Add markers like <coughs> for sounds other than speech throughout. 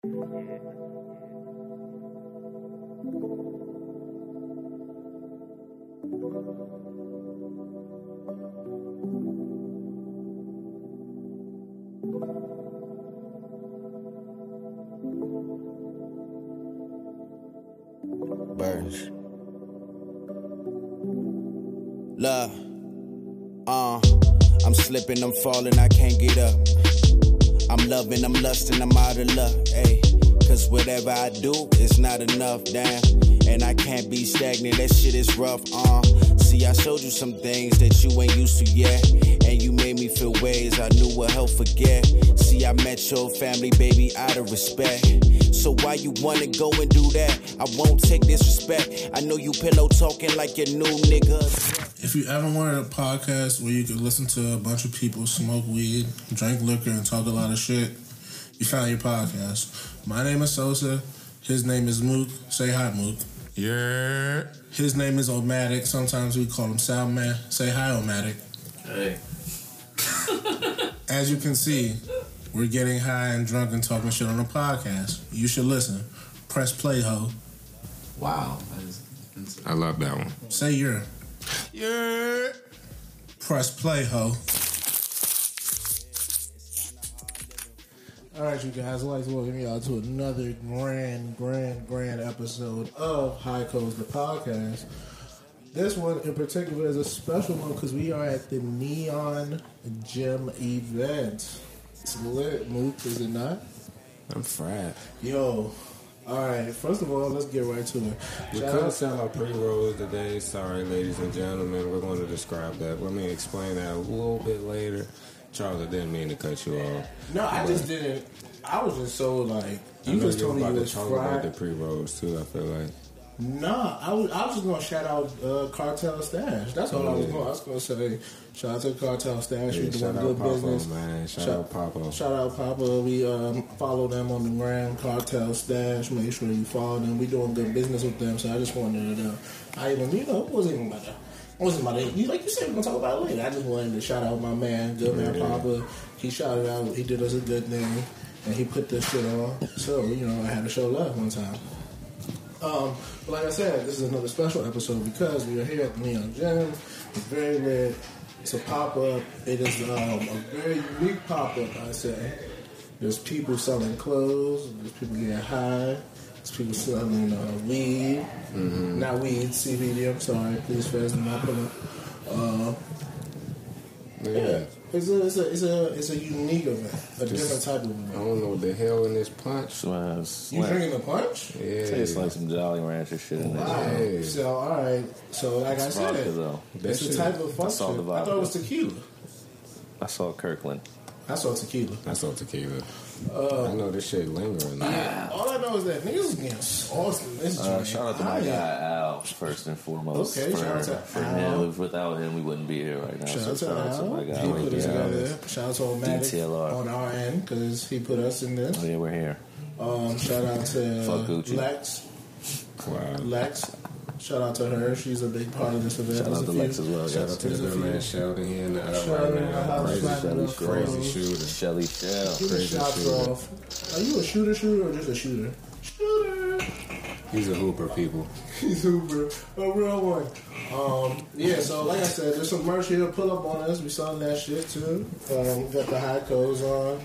Birds. Love. Uh, I'm slipping, I'm falling, I can't get up. I'm loving, I'm lusting, I'm out of luck. Ayy, cause whatever I do, it's not enough, damn. And I can't be stagnant, that shit is rough, uh. See, I showed you some things that you ain't used to yet. And you made me feel ways I knew would help forget. See, I met your family, baby, out of respect. So why you wanna go and do that? I won't take disrespect. I know you pillow talking like your new nigga. If you ever wanted a podcast where you could listen to a bunch of people smoke weed, drink liquor, and talk a lot of shit, you found your podcast. My name is Sosa. His name is Mook. Say hi, Mook. Yeah. His name is Omatic. Sometimes we call him Soundman. Say hi, Omatic. Hey. As you can see, we're getting high and drunk and talking shit on a podcast. You should listen. Press play, ho. Wow. That is, that's- I love that one. Say you're. Yeah. Press play, ho. All right, you guys. I'd like to welcome y'all to another grand, grand, grand episode of High Codes, the podcast. This one in particular is a special one because we are at the Neon Gym event. It's lit, Mook, is it not? I'm fried. Yo, all right. First of all, let's get right to it. We couldn't sell our pre-rolls today. Sorry, ladies and gentlemen. We're going to describe that. Let me explain that a little bit later. Charles, I didn't mean to cut you off. No, I just didn't. I was just so like you just told me you was talk about the pre-rolls too. I feel like Nah, I was I was just gonna shout out uh, Cartel Stash. That's all I was Yeah. going. I was gonna say shout out to Cartel Stash. Yeah, we doing good Papa, business. man. Shout out Papa. Shout out Papa. We um, follow them on the gram. Cartel Stash. Make sure you follow them. We doing good business with them. So I just wanted to. know. I even you know it wasn't even about that. It wasn't about it. You- Like you said, we're gonna talk about it later. I just wanted to shout out my man, good man Yeah. Papa. He shouted out. He did us a good thing, and he put this shit on. So you know, I had to show love one time. Um, but like I said, this is another special episode because we are here at the Neon Gym. It's very lit. It's a pop up. It is um, a very unique pop up, I say. There's people selling clothes. There's people getting high. There's people selling uh, weed. Not weed, CBD. I'm sorry. Please, do not put it. Uh, yeah, it's a, it's a it's a it's a unique event, a different type of event. I don't know what the hell in this punch. Smells. You drinking the punch? Yeah, Tastes like some Jolly Rancher shit in there. Wow. Yeah. So all right. So like I said, vodka though. That it's a type of function. saw the I thought it was tequila. I saw Kirkland. I saw tequila. I saw tequila. Uh, I know this shit lingering. All I know is that niggas is getting sauced in this Uh, shout out to my guy Al first and foremost. Okay, for, shout out to for Al. him. Without him, we wouldn't be here right now. Shout so out to shout out to my guy He put us together. Shout out to Omatic DTLR. on our end because he put us in this. Oh yeah, we're here. Um, shout out to Fuck Gucci. Lex. Wow. Lex. Shout out to her. She's a big part of this event. Shout out to Lex as well. Shout out to the man Sheldon here in the right now. Crazy, crazy shooter. Shelly Shell. Crazy shooter. Are you a shooter shooter or just a shooter? Shooter. He's a hooper, people. <laughs> He's Uber, a real one. Um, yeah, so like I said, there's some merch here. Pull up on us. We selling that shit too. Um, got the high codes on.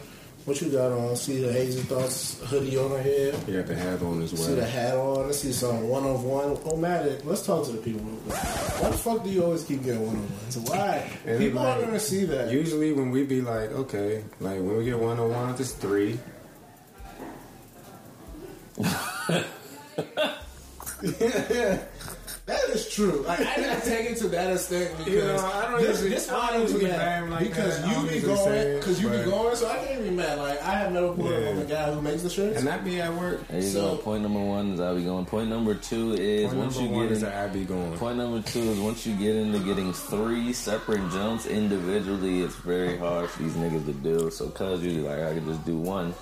What you got on? See the Hazy Thoughts hoodie on her head. You got the hat on as well. See the hat on. Let's see some one of one. Oh, Omatic. Let's talk to the people. Why the fuck do you always keep getting one on ones? Why? And people like, aren't gonna see that. Usually when we be like, okay, like when we get one on ones, it's three. <laughs> <laughs> That is true. Like, I didn't <laughs> take it to that extent because You know, I don't this, usually- this I don't why I don't usually that mad like because that. You be going because you be going, so I can't be mad. Like I have never put Yeah. on the guy who makes the shirts. And that be at work. There you So- go. Point number one is how we going. Point number two is Point once you get is in, I be going. Point number two is once you get into getting three separate jumps individually, it's very hard for these niggas to do. So, cause you like, I could just do one.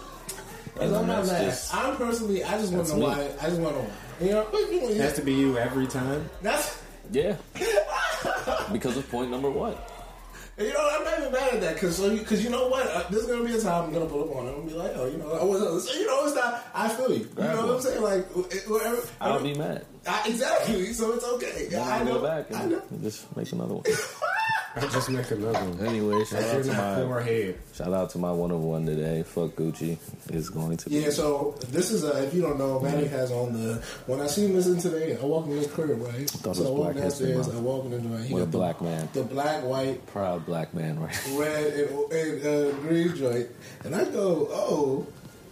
And And I'm not mad. just I'm personally, I just want to That's know me. why. I just want to know why. You know, but, you know, It has to be you every time. that's yeah. because of point number one. And you know, I'm not even mad at that because so because you know what, uh, there's gonna be a time I'm gonna pull up on it and be like, oh, you know, I was, so, you know, it's not. I feel you. You Grab know what. I'm saying? Like, it- whatever. I'll be mad. I, exactly. So it's okay. Then I I'll know. go back I and know. just make another one. <laughs> I <laughs> just make another one. Anyway, shout out to my forehead. shout out to my one of one today. Fuck Gucci is going to be. Yeah, so this is a, if you don't know, Manny has on the, when I see him listen today, I walk in his crib, right? Thought it so was I walk Black History downstairs, Month. I walk in the joint, he With a got the- black man. The black, white, Proud black man, right? <laughs> red, and, and uh, green joint. And I go, oh.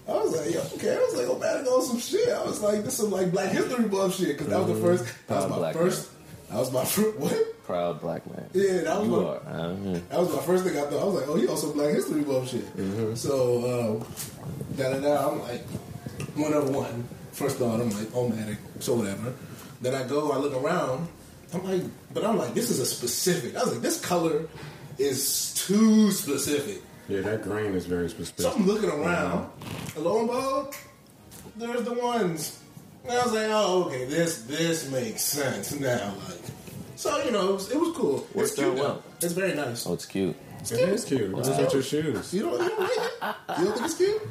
I was like, yo, okay. I was like, oh, man, go some shit. I was like, this some like Black History Month shit because that was the first. That was Proud my black first. That was my first. <laughs> What? Proud black man. Yeah, that was You my. are. That was my first thing I thought. I was like, oh, he also Black History Month shit. Mm-hmm. So, um, da da da. I'm like, one of one. First thought, I'm like, oh, man, so whatever. Then I go, I look around. I'm like, but I'm like, this is a specific. I was like, this color is too specific. Yeah, that green is very specific. So I'm looking around, and lo and behold, there's the ones. And I was like, oh, okay, this this makes sense now. Like, so you know, it was, it was cool. it's cute out though. well. It's very nice. oh, it's cute. It is cute. Just with your shoes. You don't, you don't, like it? you don't think it's cute?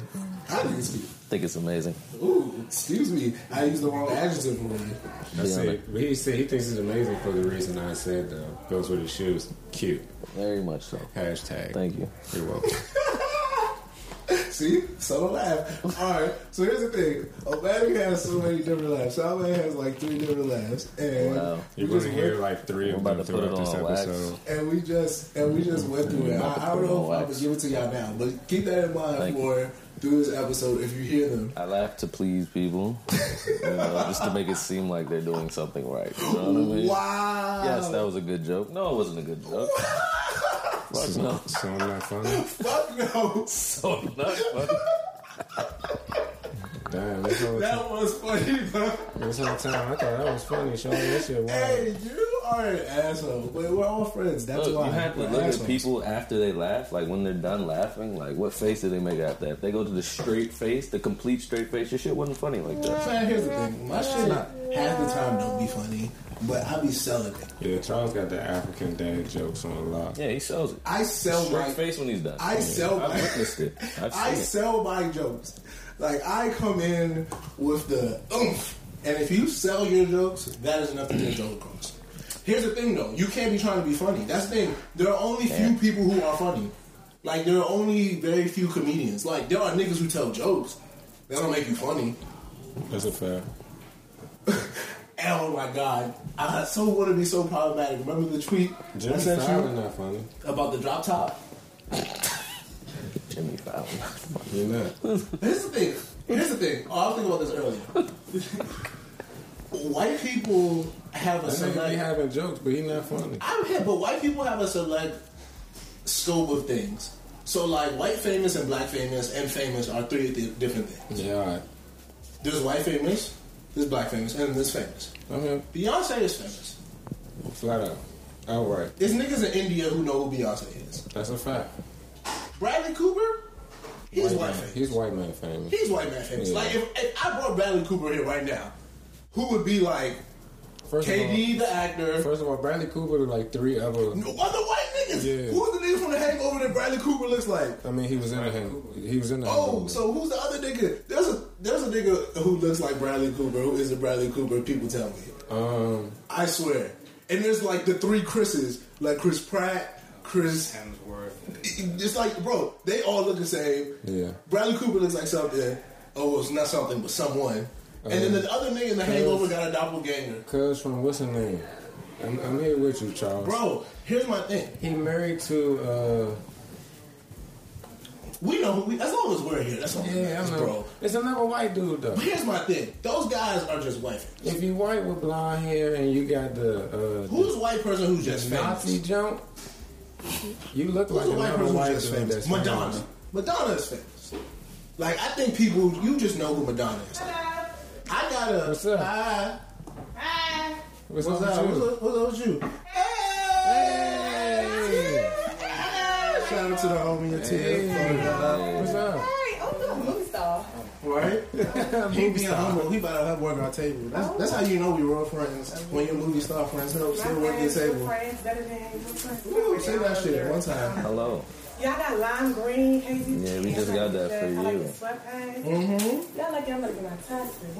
I think it's cute. I think it's amazing. Ooh, excuse me, I used the wrong adjective for it. I Yeah, say, like- but he said he thinks it's amazing for the reason I said though. Goes with his shoes. Cute. Very much so. Hashtag. Thank you. You're welcome. <laughs> <laughs> See, subtle laugh. All right, so here's the thing. O'Malley has so many different laughs. Soundman has like three different laughs, and Wow. we You're going just to hear like three I'm of about them to put it throughout this on wax. episode. and we just and we just went through it. I, I don't know if I wax. would give it to y'all now, but keep that in mind Thank you. for through this episode if you hear them. I laugh to please people, you know, <laughs> just to make it seem like they're doing something right. You know what I mean? Wow. Yes, that was a good joke. No, it wasn't a good joke. Fuck no. So I'm not funny. <laughs> Fuck no. So not funny. Damn, this whole, That was funny, bro. this whole time I thought that was funny. Sean, this shit wild. Hey, you are an asshole. But we're all friends. That's Look, why. you have to We're look at people after they laugh, like when they're done laughing, like what face do they make after that? If they go to the straight face, the complete straight face, your shit wasn't funny like that. Man, here's the thing. My shit not half the time don't be funny, but I be selling it. Yeah, Charles got the African dad jokes on a lot. Yeah, he sells it. I sell Straight my face when he's done. I sell I've witnessed it. <laughs> I've I seen it. sell my jokes. Like I come in with the oomph, and if you sell your jokes, that is enough to get a joke across. Here's the thing, though: you can't be trying to be funny. That's the thing. There are only few people who are funny. Like there are only very few comedians. Like there are niggas who tell jokes. That don't make you funny. That's a fact. <laughs> Oh my god, I so want to be so problematic. Remember the tweet Jimmy I sent Fallon you not funny. about the drop top? Jimmy Fallon. You're not. Here's the thing. Here's the thing. Oh, I was thinking about this earlier. White people have a That nigga be select. having jokes, but he not funny. I'm here, but white people have a select scope of things. So, like, white famous and black famous and famous are three di- different things. Yeah, all right. There's white famous, there's black famous, and there's famous. I mean, Beyonce is famous. flat out. Outright. There's niggas in India who know who Beyonce is. That's a fact. Bradley Cooper, he's white, man. famous. He's white man famous. He's white man famous. Yeah. Like if, if I brought Bradley Cooper here right now, who would be like First KD all, the actor? first of all, Bradley Cooper like three other. No other white niggas. Yeah. Who are the nigga from the Hangover that Bradley Cooper looks like? I mean, he was in the hang. He was in the. Oh, Hangover. so who's the other nigga? There's a there's a nigga who looks like Bradley Cooper. Who is the Bradley Cooper? People tell me. um, I swear. And there's like the three Chris's, like Chris Pratt, Chris. Hemsworth. It's like, bro, they all look the same. Yeah. Bradley Cooper looks like something. Oh, it's not something, but someone. And then the other nigga in the Hangover got a doppelganger. cuz from what's her name? I'm, I'm here with you, Charles. Bro, here's my thing. He married to. uh We know who we. As long as we're here, that's all. that Yeah, matters, I know. bro. It's another white dude though. But here's my thing. Those guys are just white. famous. If you white with blonde hair and you got the uh, Who's a white person who's just the famous? Nazi jump, you look Who's like a white another person white who's just famous? that's Madonna. famous. Madonna is famous. Like I think people, you just know who Madonna is. I got a. What's up? Hi. What's, What's up up? with What's you? up? What's up with you? Hey! Shout out to the homie Atia. What's up? Hey, oh no, movie star. Right? <laughs> he be humble. He about to help work on our table. That's, oh. that's how you know we real friends. When your movie star friends help My still work your your table. friends better than your friends. Ooh, say that shit one time. Hello. Y'all got lime green, hazy Yeah, we just got that for I like you. the sweatpants. Mm-hmm. Y'all like y'all looking my taxes.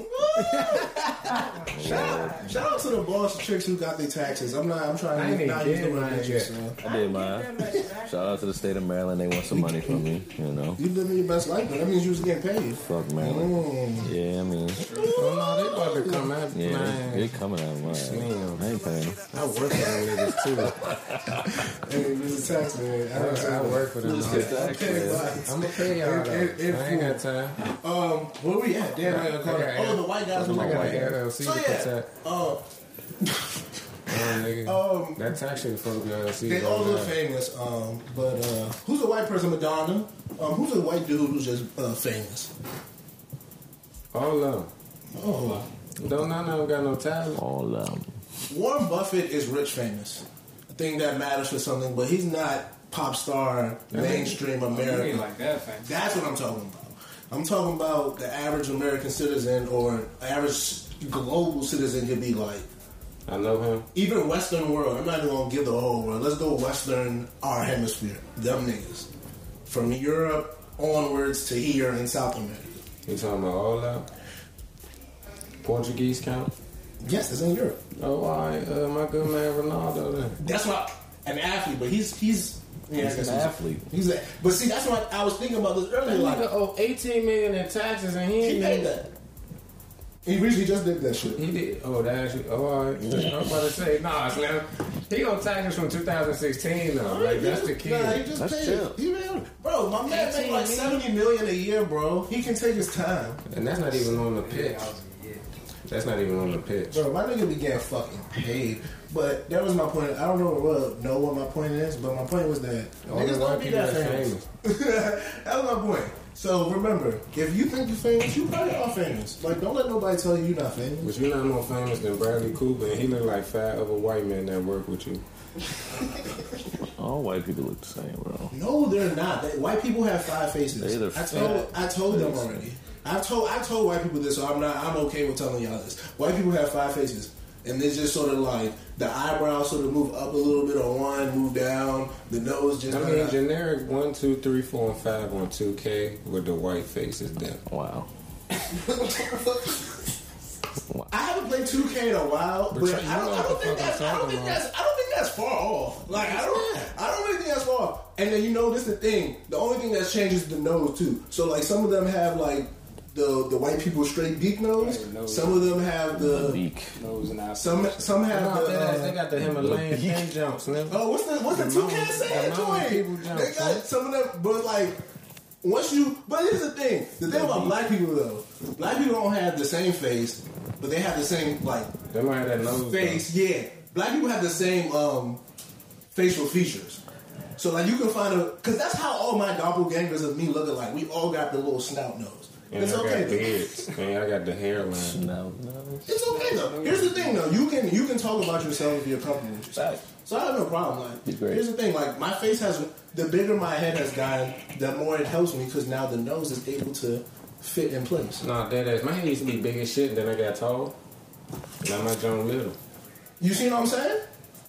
<laughs> Shout out, shout out to the boss chicks who got their taxes. I'm not. I'm trying to not use the getting word mine bitches. So. I did mine. Very much, right? Shout out to the state of Maryland. They want some money from me. You know. You living your best life, but that means you was getting paid. Fuck Maryland. Mm. Yeah, I mean, Oh no, they about to come at yeah, man. they, they coming out of mine. Damn. I ain't paying. I work for them niggas too. <laughs> Hey, you was a tax man. I, I, I work for them. Let's get that. Okay, Yeah. I'm gonna pay y'all though. In- in- in I ain't got time. Um, where we at? Damn, I got caught I up. got- Oh, the white guys. I was white okay. So yeah, protect. uh, Oh, nigga. Um, that tax shit for the LLC. they all look down. famous. Um, but uh, who's a white person? Madonna. Um, who's a white dude who's just uh, famous? All of them. Oh, Don't none of them got no talent. All um, Warren Buffett is rich famous. I think that matters for something, but he's not pop star mainstream American. like that. That's what I'm talking about. I'm talking about the average American citizen or average global citizen could be like. I know him. Even Western world, I'm not even gonna give the whole world. Let's go Western, our hemisphere. Them niggas. From Europe onwards to here in South America. You talking about all them? Portuguese count? Yes, it's in Europe. Oh, all right. Uh, my good man Ronaldo then. That's what an athlete, but he's he's yeah, I he's guess an athlete. He's a, but see, that's what I was thinking about this That earlier. nigga Like, owe 18 million in taxes and he he ain't paid that. He recently just did that shit. He did. Oh, that actually. Oh, all right. I was about to say, nah, Slim. He on taxes from 2016 though. Like that's the key. Nah, he just That's paid. chill. He paid. Bro, my man make 18 like seventy million a year, bro. He can take his time. And that's not even on the pitch. That's not even on the pitch. Bro, my nigga be getting fucking paid. But that was my point. I don't know what know what my point is, but my point was that the niggas white don't be that famous. famous. <laughs> that was my point. So remember, if you think you're famous, you probably are famous. Like, don't let nobody tell you you're not famous. But you're not more famous than Bradley Cooper, and he look like five other white men that work with you. <laughs> All white people look the same, bro. No, they're not. They, white people have five faces. They're the I told I told them already. I told I told white people this, so I'm not. I'm okay with telling y'all this. White people have five faces, and they just sort of like the eyebrows sort of move up a little bit on one, move down. The nose just. I kinda- mean, generic one, two, three, four, and five on 2K with the white faces there. Wow. <laughs> I haven't played 2K in a while, but, But I, don't, I don't think that's I don't think that's I don't think that's far off. Like I don't I don't really think that's far off. And then you know this the thing. The only thing that's changed is the nose too. So like some of them have like the the white people straight beak nose. Right, nose. Some of them have the Beak. Nose and eyes. some some have No, the. they, uh, they got the Himalayan thing jumps, man. Oh, what's the what's the, The two mountain- can say the mountain people joint? They got man. some of them, but like once you. But here's the thing: the thing about black people though, black people don't have the same face, but they have the same like They might have that nose. face. Yeah, black people have the same um, facial features. So like you can find a because that's how all my doppelgangers of me look like. We all got the little snout nose. Though. And it's I okay. got though. beards. And I got the hairline. No, no. It's okay though. Here's the thing though. You can you can talk about yourself if you're comfortable with yourself. Fact. So I have no problem. Like here's the thing. Like my face has the bigger my head has gotten, the more it helps me because now the nose is able to fit in place. Nah, that ass. My head used to be big as shit, and then I got tall. Now my joint little. You see what I'm saying?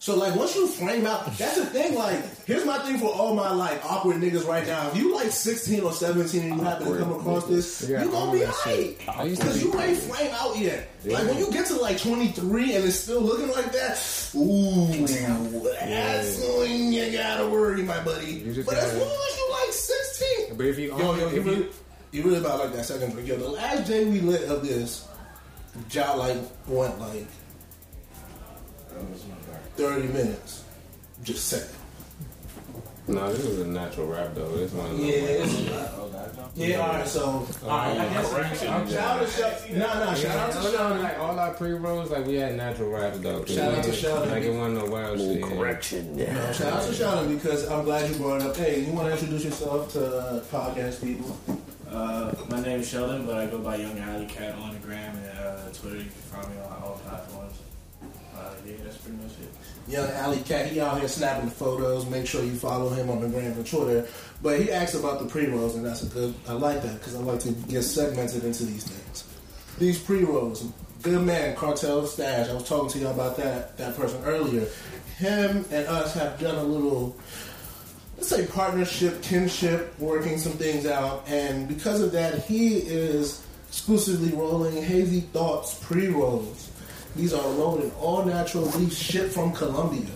So like once you frame out, that's the thing. Like here's my thing for all my like awkward niggas right now. If you like 16 or 17 and you happen to come across this, Yeah, you gonna be that shit. alright I used to because you ain't frame out yet. Yeah. Like when you get to like 23 and it's still looking like that, ooh, that's when you gotta worry, my buddy. But as long as you like 16, But if you yo, yo, you if you- really, you really about like that second break. Yo, the last day we lit of this, Ja like went like 30 minutes. Just saying. No, this is a natural rap though. This one. Yeah, yeah. All right, so all right. I guess I'm shout out to shout. No, no, shout out to no, shout. no, like all our pre rolls, like we had natural raps though. Shout out to Sheldon. Like it wasn't no wild shit. Correction. Yeah. Shout out to Sheldon because I'm glad you brought it up. Hey, you want to introduce yourself to uh, podcast people? Uh, my name is Sheldon, but I go by Young Alley Cat on the gram and uh, Twitter. You can find me on all platforms. Uh, yeah, that's pretty much it. Young Alley Cat, he out here snapping the photos. Make sure you follow him on the gram and Twitter. But he asked about the pre rolls, and that's a good. I like that because I like to get segmented into these things. These pre rolls, good man, Cartel Stash. I was talking to you about that that person earlier. Him and us have done a little, let's say, partnership, kinship, working some things out, and because of that, he is exclusively rolling Hazy Thoughts pre rolls. These are rolled in all natural leaves shipped from Colombia.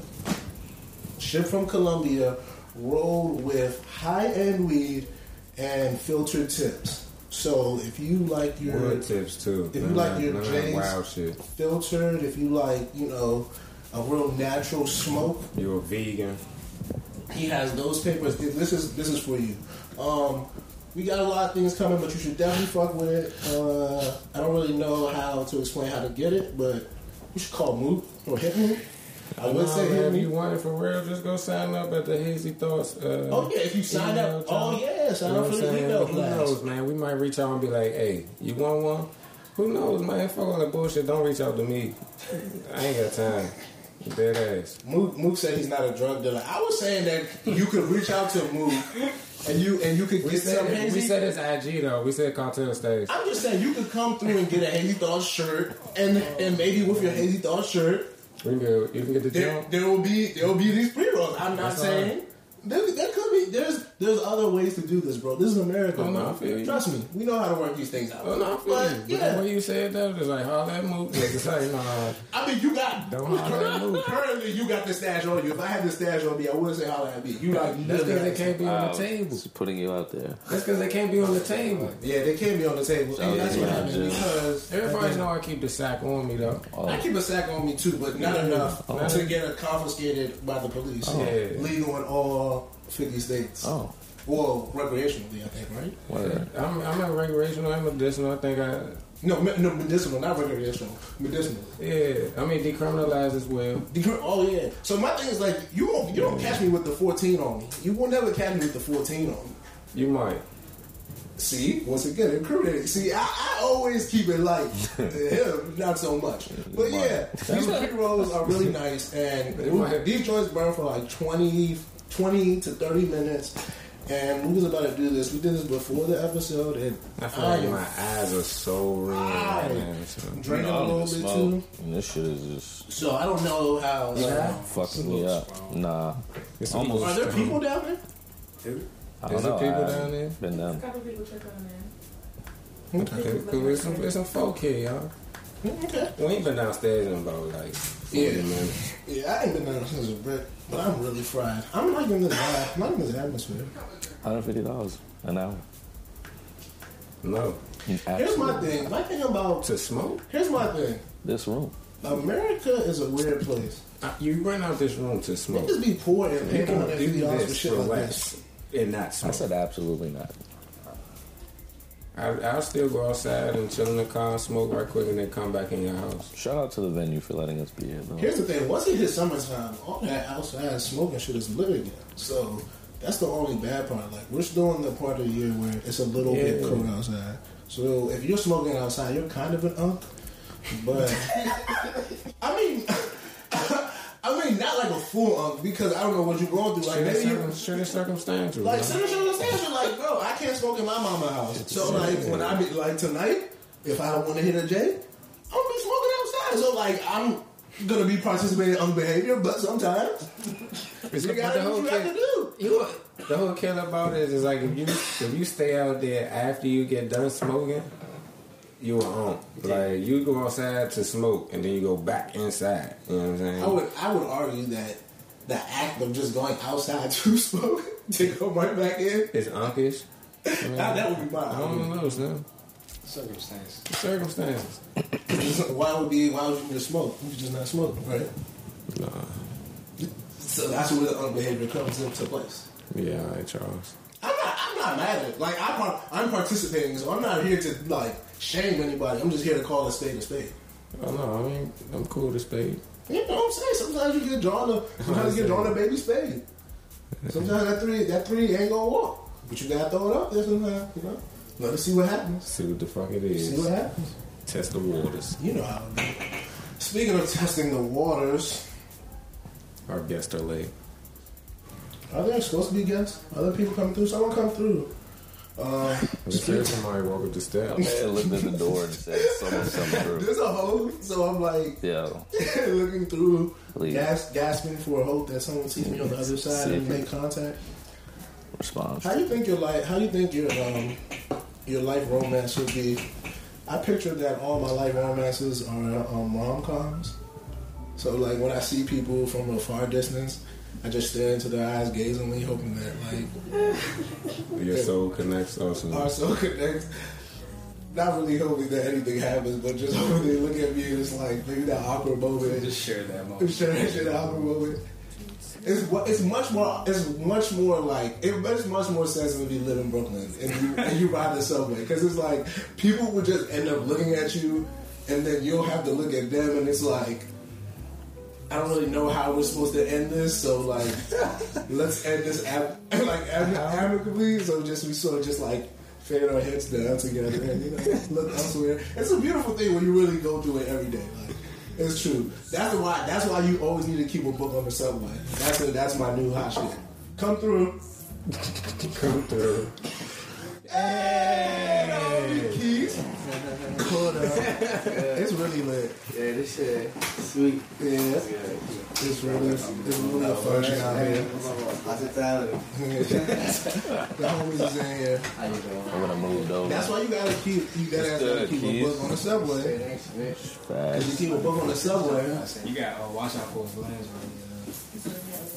Shipped from Colombia, rolled with high end weed and filtered tips. So if you like your Wood tips too. If you like your none of that J's- wild shit. filtered, if you like, you know, a real natural smoke, you're a vegan? he has those papers. This is this is for you. Um, we got a lot of things coming, but you should definitely fuck with it. Uh, I don't really know how to explain how to get it, but you should call Mook or hit me. I would Nah, say man, hit if me. you want it for real, just go sign up at the Hazy Thoughts. Uh, Oh yeah, if you sign up. Oh yeah, sign You know up for the email Who knows, man? We might reach out and be like, "Hey, you want one?" Who knows, man? Fuck all that bullshit. Don't reach out to me. I ain't got time. Dead ass. Mook, Mook said he's not a drug dealer. I was saying that you could reach out to Mook and you and you could We get some said, hazy. we said it's IG though. We said Cartel Stash. I'm just saying you could come through and get a hazy thought shirt and and maybe with your hazy thought shirt We can go, you can get the there, jump. there will be there will be these pre rolls. I'm not That's saying there, there could be there's there's other ways to do this, bro. This is America. Oh, no. I feel you. Trust me, we know how to work these things out. Oh no, I feel but you. But yeah, the way you said that it's like, "How that move?" Niggas like, nah. I mean you got Don't holler at Mook. currently you got the stash on you. If I had the stash on me, I wouldn't say holla at me. You like That's because they can't be on the table. Just putting you out there. That's because they can't be on the table. Yeah, they can't be on the table. And that's what Yeah, happened yeah. because Everybody know I keep the sack on me though. Oh, I keep a sack on me too, but not enough Oh. to get it confiscated by the police. Yeah. Legal and all 50 states. oh, Well, recreationally, I think, right? whatever. I'm, I'm a recreational. I'm medicinal. I think I No, me- no, medicinal, not recreational. Medicinal. Yeah, I mean decriminalized as well. Decri- Oh yeah. So my thing is like you won't you don't catch me with the 14 on me. You will never catch me with the 14 on me. You might. See, once again, incriminating. See, I, I always keep it light. <laughs> Him, not so much. But yeah, these pre rolls are really nice, and these joints burn for like 20, 20 to thirty minutes. And we was about to do this. We did this before the episode, and I feel like am my eyes are so red I- right now. So. drinking a I little bit too. and this shit is just So I don't know how. Uh, fucking me up. Nah, It's Almost. are there people down there? I don't Is know. there people I down there? Been down. A couple people check on there. Okay, cool. There's some, there's some folk here, y'all. Okay. <laughs> We ain't been downstairs in about like 40 Yeah. minutes. Yeah, I ain't been down since a bit, but I'm really fried. I'm liking this vibe. I'm liking this atmosphere. Hundred fifty dollars an hour. No. Here's my thing. My thing about To smoke? here's my thing. This room. America is a weird place. Uh, You rent out this room to smoke. Niggas be poor and You paying can hundred fifty do dollars for this shit for like less this. and not I said absolutely not. I, I'll still go outside and chill in the car, smoke right quick, and then come back in your house. Shout out to the venue for letting us be here. Though. Here's the thing. Once it hits summertime, all that outside smoking shit is lit again. So that's the only bad part. Like we're still in the part of the year where it's a little bit cold outside. So if you're smoking outside, you're kind of an unk. But <laughs> I mean, <laughs> I mean, not like a full unk um, because I don't know what you're going through. Like maybe circum- shit is circumstantial. Like, circumstantial, like, bro, I can't smoke in my mama house. So, like, when I be, like, tonight, if I want to hit a J, I'm gonna be smoking outside. So, like, I'm gonna be participating in behavior, but sometimes <laughs> you the- gotta do whole what you have to do. You the whole kill about it is like if you if you stay out there after you get done smoking, you are on. Like you go outside to smoke and then you go back inside. You know what I'm saying? I would, I would argue that the act of just going outside <laughs> to smoke to go right back in, is unkish. that, <laughs> that would be my I don't know, son. Circumstance. Circumstances. <coughs> Why would be? Why would you just smoke? You just not smoke, right? Nah. So that's where the unbehavior comes into place. Yeah, all right, Charles. I'm not. I'm not mad at it. Like I'm, I'm participating, so I'm not here to like shame anybody. I'm just here to call a spade a spade. Oh know. I mean I'm cool to spade. You know what I'm saying? Sometimes you get drawn to sometimes you get drawn to baby spade. Sometimes that three, that three ain't gonna walk, but you gotta throw it up there sometimes. You know, let us see what happens. See what the fuck it See what happens. Test the waters. You know how it is. Speaking of testing the waters, Our guests are late. are there supposed to be guests? Other people coming through? Someone come through. Uh, We said somebody walk up the steps. Man looked at the door and said, "Someone's <laughs> coming through." there's a hole, so I'm like yeah, <laughs> looking through, Please. gas, gasping for hope that someone sees me on the other side and if make contact. response. How do you think your life? How do you think your um your life romance should be? I pictured that all my life romances are um, rom coms. So like when I see people from a far distance, I just stare into their eyes gazingly, hoping that like <laughs> Your soul connects also. our soul connects. Not really hoping that anything happens, but just hoping they look at me and it's like maybe that awkward moment. Just share that moment. Share that shit awkward moment. It's it's much more it's much more like it makes much more sense when you live in Brooklyn and you and you ride the subway because it's like people would just end up looking at you and then you'll have to look at them and it's like I don't really know how we're supposed to end this so like <laughs> let's end this ab- <laughs> like am- amicably so just we sort of just like fan our heads down together and you know <laughs> look elsewhere it's a beautiful thing when you really go through it every day like it's true. That's why. That's why you always need to keep a book on the subway. That's a, that's my new hot shit. Come through. Come through. Hey, keys. Hold up. It's really lit. Yeah, this shit sweet. Yeah, it's really it's really a fun out here. Hospitality. the homies is in here. How you doing? I'm gonna move though. That's why you gotta keep you gotta, gotta good, keep a Keith. book on the subway. Cause you keep a book on the subway, You got to watch out for his lens, right?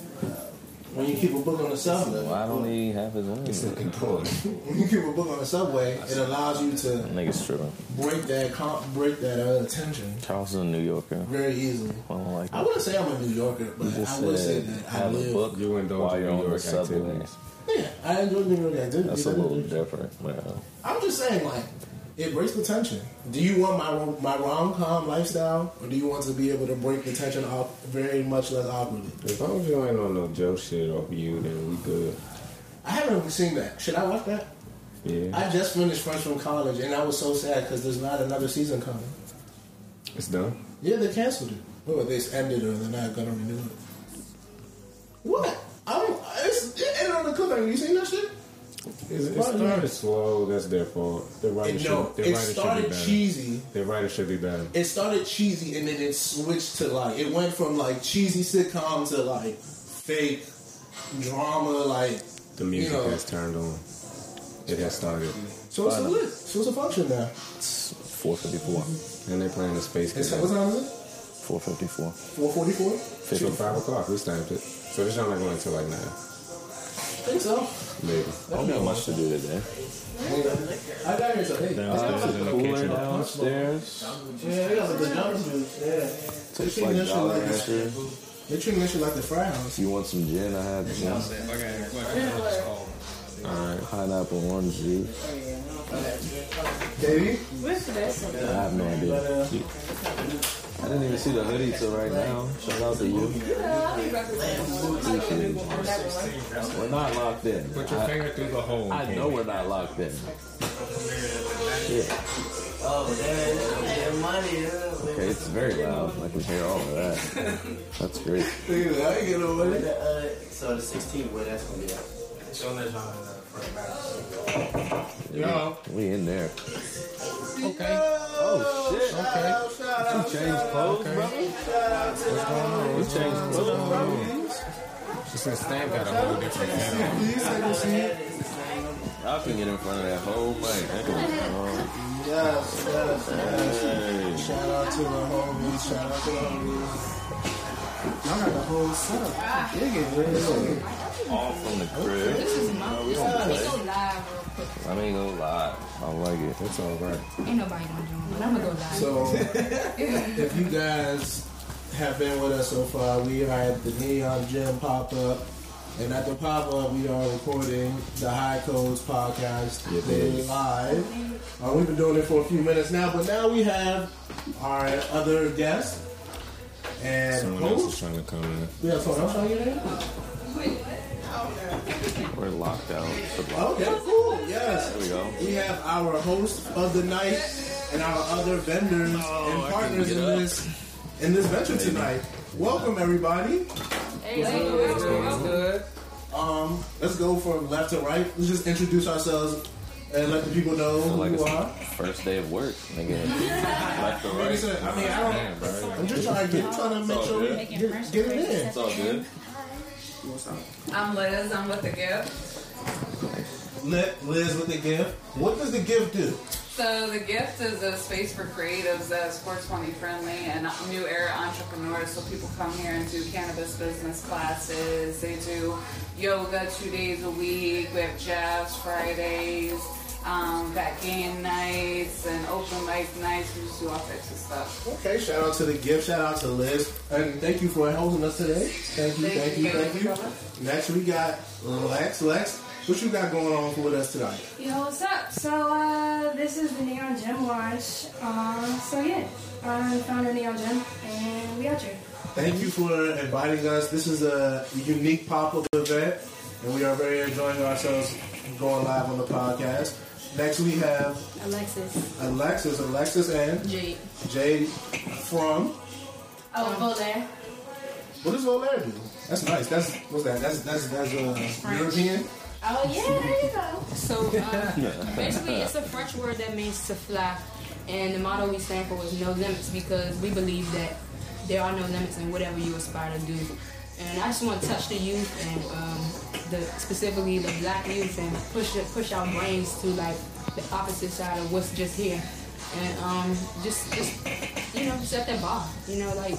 When you keep a book on the subway, Why don't he have his It's own? important. when you keep a book on the subway, it allows you to Niggas tripping. break that comp, break that uh, tension Charles's a New Yorker. very easily. I don't like I wouldn't say I'm a New Yorker, but I would say that I have a live. book You indulge while in you're New on the York subway. activities. Yeah, I enjoy New York activities. That's a little different, man. I'm just saying, like, it breaks the tension. Do you want my my rom com lifestyle, or do you want to be able to break the tension off very much less awkwardly? As long as you ain't on no Joe shit off you, then we good. I haven't even seen that. Should I watch that? Yeah. I just finished Friends from College, and I was so sad because there's not another season coming. It's done. Yeah, they canceled it. Or they ended it, or they're not gonna renew it. What? I don't. It's, it ended on the cliffhanger. You seen that shit? It's, it Well, yeah. started slow. That's their fault. The writer It, should, no, the it writer should be started better. cheesy. The writer should be better. it started cheesy and then it switched to like it went from like cheesy sitcom to like fake drama like The music you know. has turned on. It has started. so it's a lit so it's a function now It's 454. And they're playing the space it's, cadet. what time is it 454. 444 So 5 o'clock, we stamped it. So this not going until like 9. I think so Maybe. I don't got much to do today. I got here till 8 Downstairs in the cooler downstairs. yeah they got the jumpsuits yeah they Tastes treat like that shit Jolly like Rancher. the, they treat that shit like the fry house You want some gin? I have gin. Alright. Pineapple orange juice. baby What's that? I have no idea. But uh I didn't even see the hoodie till right now. Shout out to you. Appreciate you. We're not locked in. Put your I, finger through the hole. I know we're not locked in. Yeah. Oh, that money. Okay, it's very loud. I can hear all of that. That's great. I ain't get no money Uh, so the 16th, where that's gonna be at? Yo We in there. okay Oh shit. okay You changed clothes, brother? You changed clothes, brother? She said Stamp got a whole different animal. please take a seat Y'all can get in front of that whole mic. yes yes yes Hey. Shout out to the homies. Shout out to the homies. Y'all got the whole setup. Digging, really. All from the crib. This is my. we don't Let me go live real quick. I mean, go live. I like it. It's alright. Ain't nobody gonna join, but I'm gonna go live. So, <laughs> if you guys have been with us so far, we are at the Neon Gym pop up. And at the pop up, we are recording the High Codes podcast Yeah, live. Uh, we've been doing it for a few minutes now, but now we have our other guest and Someone else is trying to come in. Yeah, someone else trying to get in? We're locked out. Okay, cool. Yes. There we go. We have our host of the night and our other vendors Oh, and partners in get this in this venture tonight. Welcome everybody. Hey, Good. Um, let's go from left to right. Let's just introduce ourselves and let the people know Feel who like you are. first day of work, nigga. <laughs> Left to Like I right. said, I mean, I don't. Damn, bro. I'm just trying to get, trying to make sure we good. get, get it in. It's all good. I'm Liz. I'm with the gift. Let Liz with the gift. What does the gift do? So the gift is a space for creatives that's 420 friendly and new era entrepreneurs. So people come here and do cannabis business classes. They do yoga two days a week. We have jazz Fridays. Um, got game nights and open mic nights. We just do all types of stuff. Okay, shout out to the gift. Shout out to Liz, and thank you for holding us today. Thank you, thank you, thank you. Next we got Lex. Lex, what you got going on with us tonight? Yo, what's up? So, uh, this is the Neon Gym Watch. Uh, so, yeah, I'm the founder of Neon Gym, and we out here. Thank you for inviting us. This is a unique pop-up event, and we are very enjoying ourselves going live on the podcast. Next we have Alexis. Alexis, Alexis and Jade. Jade from. Oh, Voltaire. What does Volaire do? That's nice. That's what's that? That's that's that's uh, European. Oh, yeah, there you go. So uh, <laughs> basically, it's a French word that means to fly, and the motto we stand for is no limits because we believe that there are no limits in whatever you aspire to do. And I just want to touch the youth and um, the specifically the black youth and push it, push our brains to like the opposite side of what's just here, and um, just just you know set that bar. You know like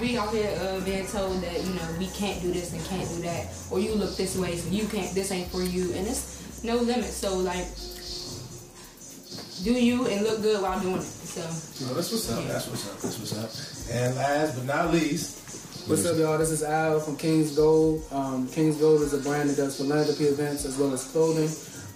we out here uh, being told that you know we can't do this and can't do that, or you look this way, so you can't. This ain't for you, and it's no limit. So like, do you and look good while doing it. So Oh, that's what's up. That's what's up. That's what's up. And last but not least, What's up, y'all? This is Al from King's Gold. Um, King's Gold is a brand that does philanthropy events as well as clothing.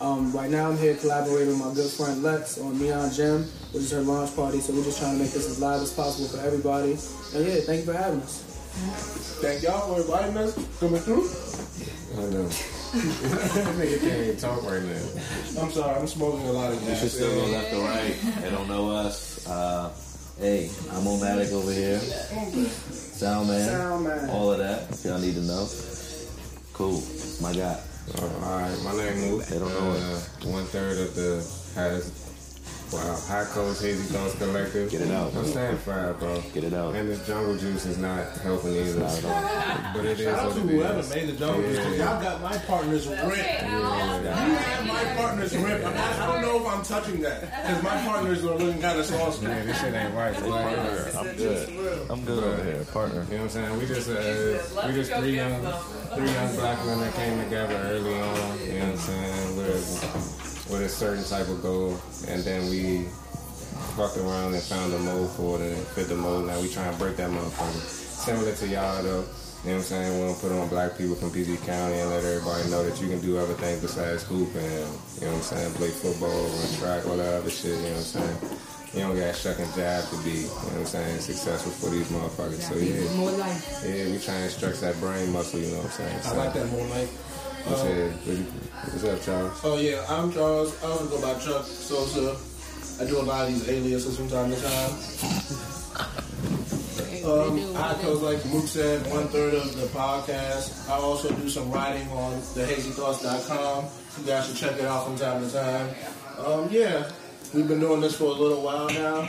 Um, right now, I'm here collaborating with my good friend Lex on Neon Gym, which is her launch party. So we're just trying to make this as live as possible for everybody. And yeah, thank you for having us. thank y'all for inviting us, coming through. I know. <laughs> Nigga can't even talk right now. I'm sorry, I'm smoking a lot of You should still go left to right. They don't know us. Uh, hey, I'm Omatic over here. Sound man. Sound man. All of that. If y'all need to know. Cool. My guy. All right, my name Mook. They don't know uh, One third of the has wow high coast hazy thoughts collective. Get it out. I'm staying fried, bro. Get it out. And this jungle juice is not helping either. Not at But it is Shout out what to it whoever is. made the jungle juice, 'cause Yeah. y'all got my partner's rip. You have my partner's rip. I'm not, I don't know if I'm touching that because my partners are looking kind of saucy. Man, this shit ain't right. boy. Partner. I'm good. I'm good over here. Partner. You know what I'm saying? We just uh, we just three young three young black men that came together early on. You know what I'm saying? With with a certain type of goal, and then we fucked around and found a mold for it and fit the mold. Now we try and break that motherfucker. Similar to y'all though. You know what I'm saying? We want to put on black people from PG County and let everybody know that you can do other things besides hoop and, you know what I'm saying, play football, run track, all that other shit, you know what I'm saying? You don't got shuck and jab to be, you know what I'm saying, successful for these motherfuckers. So yeah, more life. yeah, we try and stretch that brain muscle, you know what I'm saying? I like that more like. What's, it? What you- what's up, Charles? Oh yeah, I'm Charles. I also go by Chuck Sosa. I do a lot of these aliases from time to time. Um, I post like Mook said, one third of the podcast. I also do some writing on thehazythoughts.com. You guys should check it out from time to time. Um, yeah, we've been doing this for a little while now,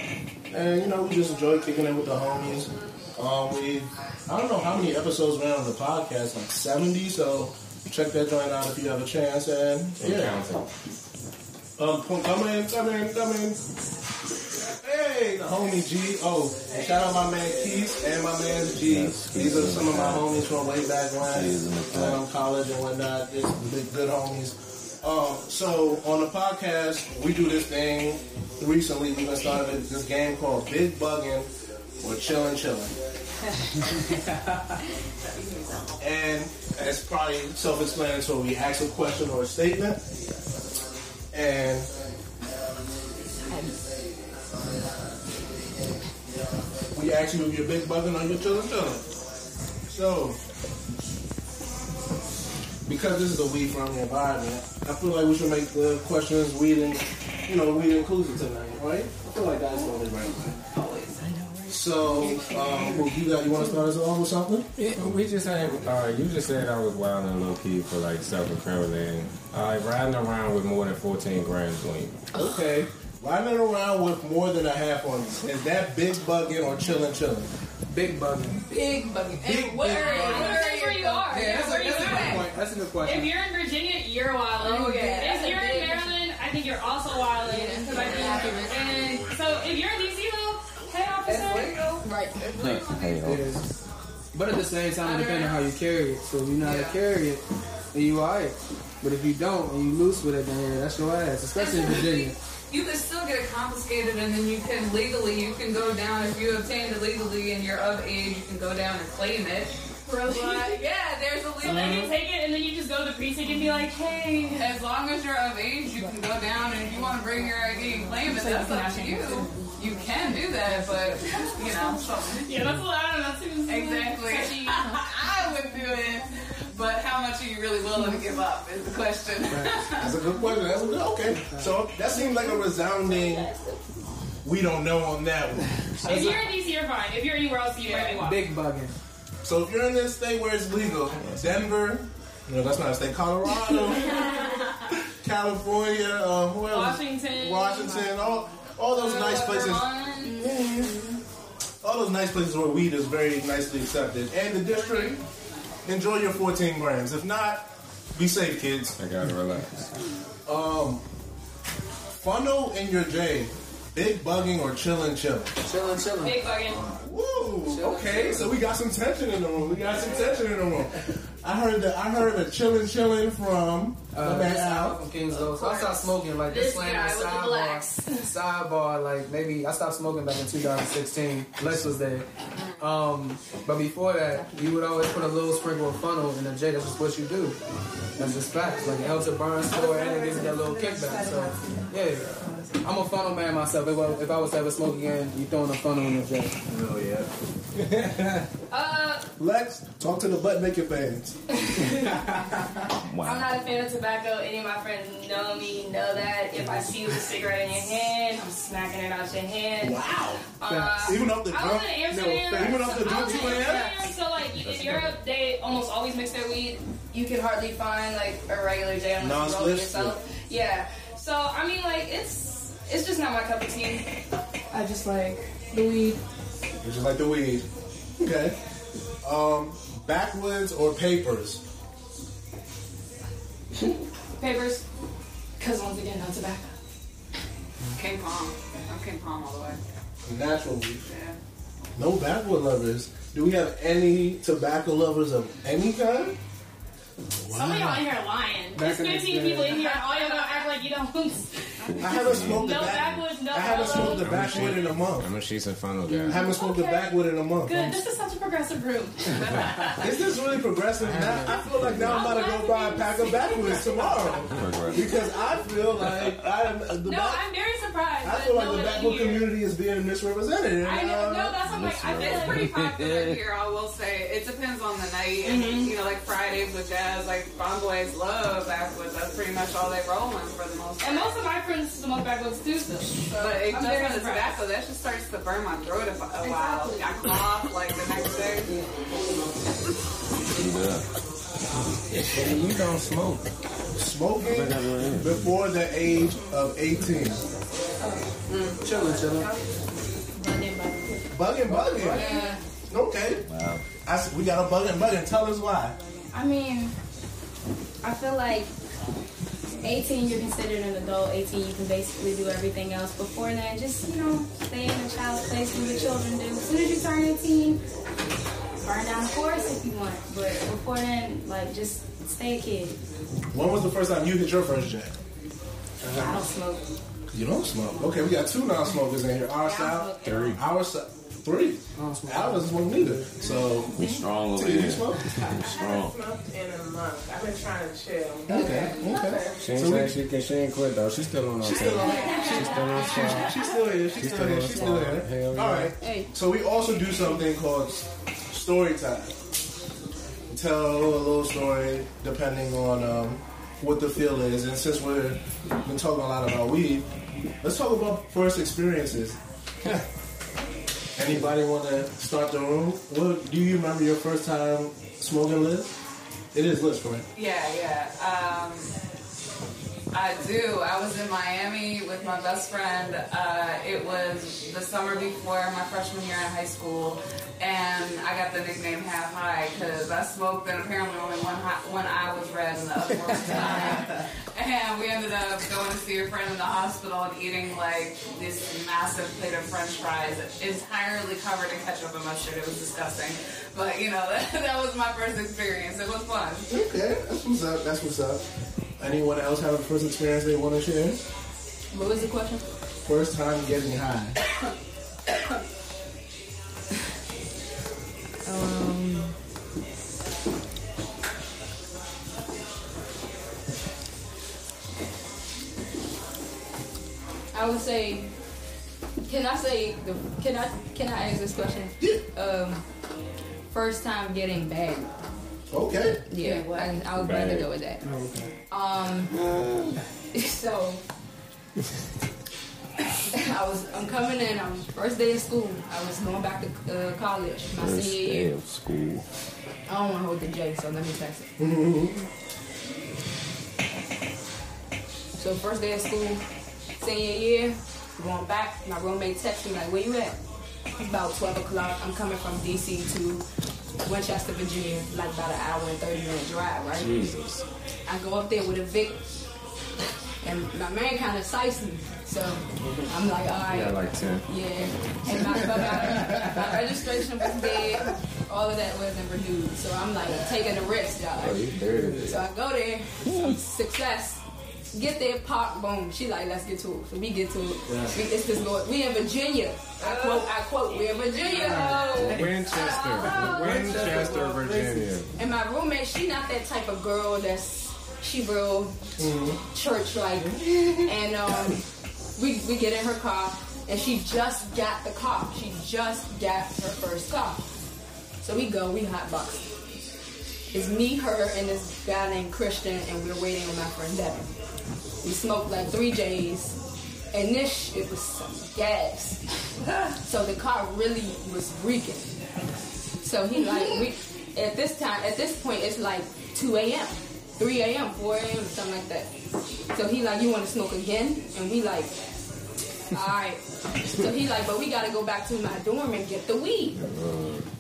and you know we just enjoy kicking it with the homies. Um, we, I don't know how many episodes we're on the podcast, like seventy. So check that joint out if you have a chance. And yeah, um, come come in, come in, come in. Hey, the homie G. Oh, shout out my man Keith and my man G. Yes, These are some of my homies from way back He is in the when, chat. um, college and whatnot. It's big, good homies. Um, so on the podcast, we do this thing. Recently, we've been started this game called Big Buggin' or Chillin' Chillin'. <laughs> and it's probably self-explanatory. We ask a question or a statement, and we ask you if you're big bugging you're chillin' chillin'. So, because this is a weed friendly environment, I feel like we should make the questions weed and you know weed inclusive tonight, right? I feel like that's only right. So, um, well, you got you want to start us off with something? Yeah, we just had, uh, you just said I was wild and low key for like self-incriminating. Uh, riding around with more than 14 grams on you. Okay. Riding around with more than a half on you. Is that big bugging or chilling, chilling? Big bugging. Big bugging. Big, And what big bugging. What area where you are. Yeah, that's, where a, you that's a good point. That's a good question. If you're in Virginia, you're wildin'. Oh, yeah. If you're in Maryland, I think you're also wildin'. Yeah. 'cause I think- and so if you're in DC, though, hey officer. Right. Hey, ho. Yes. But at the same time, it depends on how you carry it. So if you know how to carry it, then you are it. But if you don't and you loose with it, then yeah, that's your ass. Especially in Virginia. You can still get it confiscated, and then you can legally, you can go down if you obtained it legally and you're of age, you can go down and claim it. Really? Yeah, there's a So then you take it and then you just go to the precinct and be like, hey. As long as you're of age, you can go down, and if you want to bring your ID and claim it, that's up to you. You can do that, but you know, so Yeah, that's a lot. That seems exactly. <laughs> I would do it, but how much are you really willing to give up is the question. <laughs> That's a good question. That's a good, okay. So that seems like a resounding. We don't know on that one. If you're in DC, you're fine. If you're anywhere else, you might be wild. Big bugging. So if you're in this state where it's legal, Denver, no, that's not a state. Colorado, <laughs> California, uh, who else? Washington. Washington, all all those nice places. Vermont. all those nice places where weed is very nicely accepted. And the district, enjoy your 14 grams. If not, be safe, kids. I gotta relax. Um, funnel in your J. Big bugging or chillin' chillin'. Chilling, chilling. Big bugging. Woo! Okay, so we got some tension in the room. We got some tension in the room. I heard that. I heard a chilling chilling from Uh, my man this Al. Al from Kings Road. So I stopped smoking like this, This slam guy with the sidebar. <laughs> Sidebar, like maybe I stopped smoking back in 2016. Lex was there. Um, but before that, you would always put a little sprinkle of funnel in the J. That's just what you do. That's just facts. Like it helps it burn slower and it gives you that little kickback. So yeah, I'm a funnel man myself. If I, if I was to ever smoke again, you throwing a funnel in the J. Oh yeah. <laughs> Uh, Lex, talk to the butt naked fans. <laughs> wow. I'm not a fan of tobacco. Any of my friends know me, know that. If I see you with a cigarette in your hand, I'm smacking it out your hand. Wow. Uh, Even off the I was in Amsterdam. Even off the I jump, was you in so like in Europe, they almost always mix their weed. You can hardly find like a regular J unless you roll yourself. Yeah. So I mean, like it's it's just not my cup of tea. I just like the weed. Which just like the weed. Okay. Um, backwoods or papers? Papers, because once again, no tobacco. King Palm. I'm King Palm all the way. Natural weed. Yeah. No backwood lovers. Do we have any tobacco lovers of any kind? Some of y'all in here are lying. There's Back in the 15 people in here, and all y'all gonna act like you don't. I haven't smoked No the back. backwoods, no I haven't smoked the fellows. backwood in a month. I'm a sheets and funnel I haven't smoked the backwood in a month. Good. This is such a progressive group. <laughs> Is this really progressive? Now, I feel like now I'm about to go buy a pack of backwoods tomorrow because I feel like I am the No, back, I'm very surprised. I feel like no the one backward in here- community is being misrepresented. And, I know. uh, No, that's what I'm like. I feel It's <laughs> pretty popular here, I will say. It depends on the night. Mm-hmm. you know, like Fridays with jazz, like Bon Boys love backwoods. That's pretty much all they roll in for the most part. And most of my friends smoke backwoods too. So, But it I'm does very the tobacco. That just starts to burn my throat if a while. I cough like the next day. Yeah. And You don't smoke. smoking before the age of 18. Chilling, chilling. Bugging, bugging. Okay. Wow. I s we got a bugging, bugging. Tell us why. I mean, I feel like 18, you're considered an adult. 18, you can basically do everything else. Before then, just, you know, stay in a child's place, do what children do. As soon as you turn 18, burn down the forest if you want. But before then, like, just stay a kid. When was the first time you hit your first jack? I don't smoke. You don't smoke. Okay, we got two non-smokers in here. Our Yeah, I side, smoke. Three. Our side, three. Al doesn't smoke neither. So We strong over T, you here. smoke? Strong. smoked in a month. I've been trying to chill. Okay, okay. She ain't So we- say she can. She ain't quit though. She's still on our She's still on. She's still on strong. She's still here. She's, still here. She's still here. Hell yeah. All right. Hey. So we also do something called story time. Tell a little story depending on um, what the feel is. And since we've been talking a lot about weed, let's talk about first experiences. <laughs> Anybody want to start the room? What do you remember your first time smoking Liz? It is Liz, correct? Yeah, yeah. Um, I do. I was in Miami with my best friend. Uh, it was the summer before my freshman year in high school, and I got the nickname Half High because I smoked, and apparently only one hi- one eye was red and the other was. <laughs> And we ended up going to see a friend in the hospital and eating like this massive plate of French fries, entirely covered in ketchup and mustard. It was disgusting, but you know that, <laughs> that was my first experience. It was fun. Okay, that's what's up. That's what's up. Anyone else have a first experience they want to share? What was the question? First time getting high. Um, I would say, can I say the can I can I ask this question? Um, first time getting bag. Okay. Yeah, I, I was going to Bag. go with that. Okay. Um, <laughs> so <laughs> I was I'm coming in. I'm first day of school. I was going back to uh, college, my First senior day year. of school. I don't want to hold the J, so let me text it. So first day of school, senior year, going back, my roommate texted me like, where you at? It's about 12 o'clock. I'm coming from DC to Winchester, Virginia, like about an hour and 30 minute drive, right? Jesus. I go up there with a Vic, and my man kind of sized me. So I'm like, all right. Yeah, like 10. Yeah. And my, my, my registration was dead. All of that wasn't renewed. So I'm like taking a risk, y'all. Oh, you dirty. So I go there, success. Get there, pop, boom. She like, let's get to it. So we get to it. Yeah. We, it's this Lord. We in Virginia. I uh, quote, I quote, we in Virginia. Uh, Winchester. Winchester, Virginia. And my roommate, she not that type of girl that's she real mm-hmm. church like. And um, we we get in her car, and she just got the car. She just got her first car. So we go, we hotbox. It's me, her, and this guy named Christian, and we're waiting on my friend Devin. We smoked like three J's, and this shit was some gas. <laughs> so the car really was reeking. So he like we at this time at this point it's like 2 a.m., 3 a.m., 4 a.m., something like that. So he like, you want to smoke again? And we like, all right. So he like, but we gotta go back to my dorm and get the weed.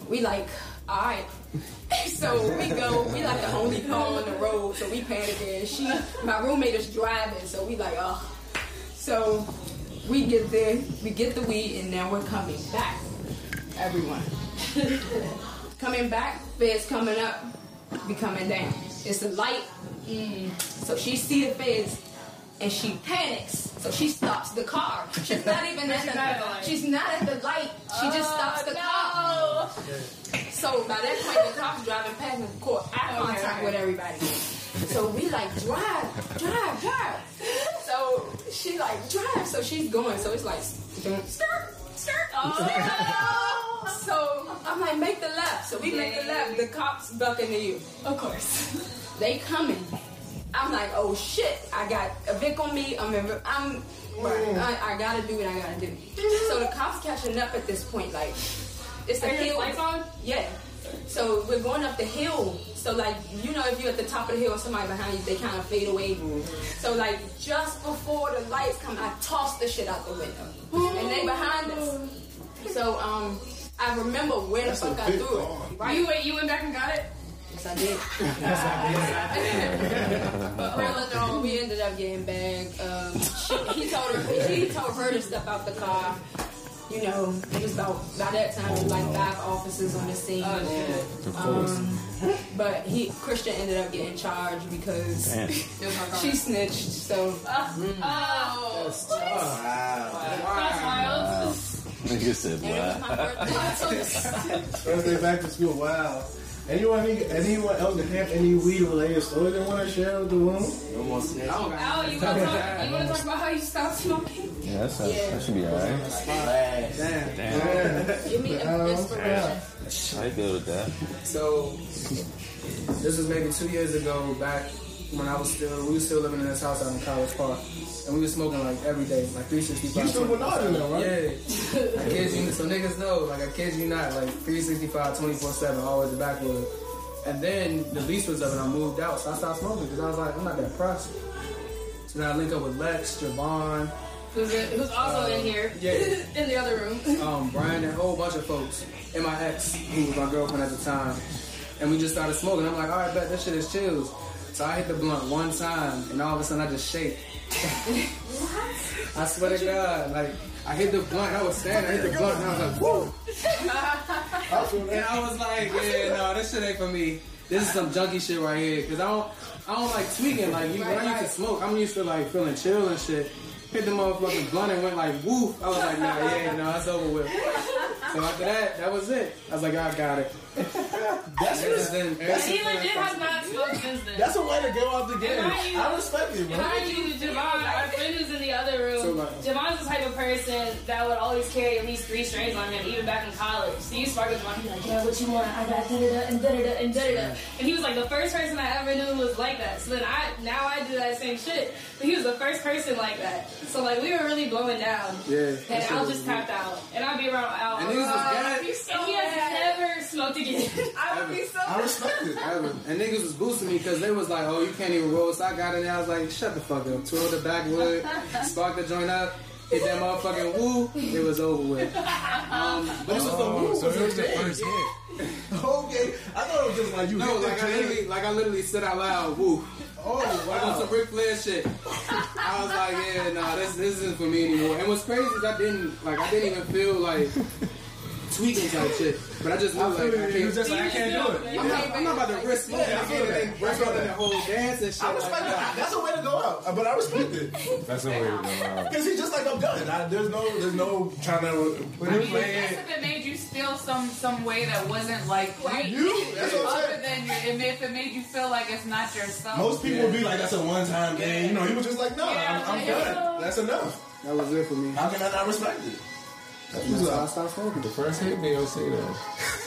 We like, all right. <laughs> So we go, we like the only car on the road, so we panicking. And she, my roommate is driving, so we like, oh. So we get there, we get the weed, and now we're coming back. Everyone. <laughs> coming back, feds coming up, we coming down. It's a light. Mm. So she see the feds and she panics. So she stops the car. She's not <laughs> even at the She's not at the light. She just oh, stops the car. So by that point the cop's driving past and of course eye Okay, contact okay. with everybody. So we like drive, drive, drive. So she like drive, so she's going. So it's like skirt, skirt. Oh. <laughs> so I'm like, make the left. So we make the left. The cops bucking to you. Of course. They coming. I'm like, oh shit! I got a Vic on me. I'm, in, I'm, right, I, I gotta do what I gotta do. So the cops catching up at this point. Like, it's the Are hill. lights on? Yeah. So we're going up the hill. So like, you know, if you're at the top of the hill and somebody behind you, they kind of fade away. So like, just before the lights come, I toss the shit out the window, and they behind us. So um, I remember where the fuck I threw it. Right? You went, you went back and got it. Yes, I did. Yes, I did. but all in all, we ended up getting bagged. Um, she, he told her, he told her to step out the car. You know, it was about by that time it was like five officers on the scene. Of course. Um, but he Christian ended up getting charged because she snitched. So Oh, That's tough. that's wild. Nigga said, and it was my wow. birthday. <laughs> First day back to school. Wow. Anyone, anyone oh, else that have any weed related story they want to share with the room? No more snitching. Oh, you want to talk? You want to talk about how you stopped smoking? Yeah, that, sounds, Yeah. that should be alright. Damn. Damn. Give me inspiration. I good with that. So this was maybe two years ago, back when I was still, we were still living in this house out in College Park, and we were smoking like every day, like 365. You still with Nard in there, right? Yeah. I kid you. So niggas niggas know, like I kid you not, like 365, 24 7, always the backwood. And then the lease was up and I moved out, so I stopped smoking because I was like, I'm not that pressed. So then I link up with Lex, Javon, Who's, in, who's also in here? yeah. <laughs> in the other room. <laughs> um, Brian, and a whole bunch of folks, and my ex, who was my girlfriend at the time. And we just started smoking. I'm like, all right, bet this shit is chills. So I hit the blunt one time, and all of a sudden I just shake. What? <laughs> I swear to God, like I hit the blunt, I was standing, I hit the blunt, and I was like, whoa. and I was like, yeah, no, this shit ain't for me. This is some junkie shit right here, cause I don't, I don't like tweaking. Like you, when I used to smoke, I'm used to like feeling chill and shit. Hit the motherfucking blunt and went like woof. I was like, nah, yeah, no, that's over with. So after that, that was it. I was like, I got it. That's Ever just, since- that's, He legit has not smoked since then. that's a way to go out the game. And I I respect it, And I man. use Javon, our friend who's in the other room. So, like- Javon's the type of person that would always carry at least three strains on him, even back in college. So you spark with Javon, he's like, yeah, what you want? I got da da da and da da da and da da da. And he was like the first person I ever knew was like that. So then I, now I do that same shit. But he was the first person like that. So like we were really blowing down. Yeah. And that Al just was- tapped out. And I'd be around Al. And niggas was Uh, and he has never smoked again. <laughs> I would be so. I respect it. Ever. And niggas was boosting me because they was like, oh, you can't even roll. So I got in there, I was like, shut the fuck up. Twirl the backwood, <laughs> spark the joint up, hit that motherfucking woo, it was over with. <laughs> Um, But it was the move. So it was the day. first hit. Okay, I thought it was just like you no, hit like the I jam. literally, like I literally said out loud, woo. Oh Like on wow. some Ric Flair shit. I was like, yeah, nah, this this isn't for me anymore. And what's crazy is I didn't like I didn't even feel like tweaking type shit. But I just knew like I can't. was just like, I can't do it. I'm not, I'm not about to risk smoking Yeah, I and feel getting that. it I break feel out that. whole dance and shit. I respect that. that. That's a way to go out, uh, but I respect it. That's the way to go out. Because he's just like I'm done. I, there's no, there's no trying to I mean, play I guess it. if it made you feel some some way that wasn't like You, that's what I'm other saying. than you, if it made you feel like it's not yourself. Most people would be like, that's a one-time thing. You know, he was just like, no, Yeah, I'm, I'm done. Uh, that's enough. That was it for me. How can I not respect it? That's That's why I up. stopped smoking. The first hit BOC though.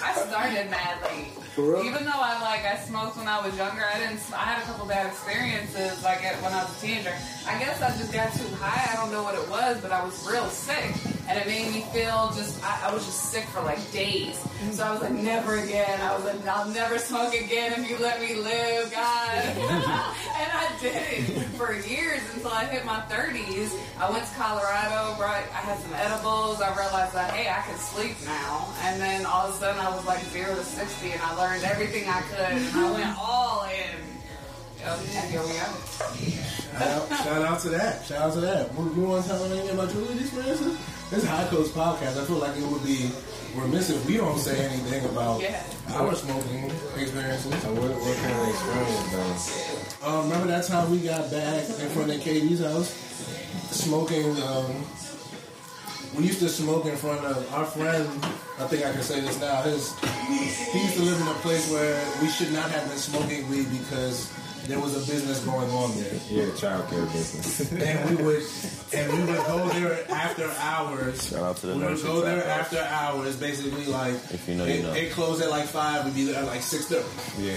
I started mad late. For real? Even though I like I smoked when I was younger, I didn't. I had a couple bad experiences like at, when I was a teenager. I guess I just got too high. I don't know what it was, but I was real sick, and it made me feel just. I, I was just sick for like days. So I was like, never again. I was like, I'll never smoke again if you let me live, God. <laughs> and I did it for years until I hit my 30s. I went to Colorado, brought. I had some edibles. I realized that hey, I can sleep now. And then all of a sudden, I was like zero to 60, and I learned everything I could, and I went all in. Shout out, shout out to that. Shout out to that. You you want to tell me anything about your lead experiences? This is High Coast Podcast. I feel like it would be remiss if we don't say anything about Yeah. our smoking experiences. So what, what kind of experience though? Um, remember that time we got back in front of Katie's house, smoking. Um, we used to smoke in front of our friend. I think I can say this now. His he used to live in a place where we should not have been smoking weed because there was a business going on there. Yeah, child care business. <laughs> and we would and we would go there after hours. Shout out to the we would go there after hours, basically like If you know, you it, know. it closed at like five. We'd be there at like six thirty, Yeah.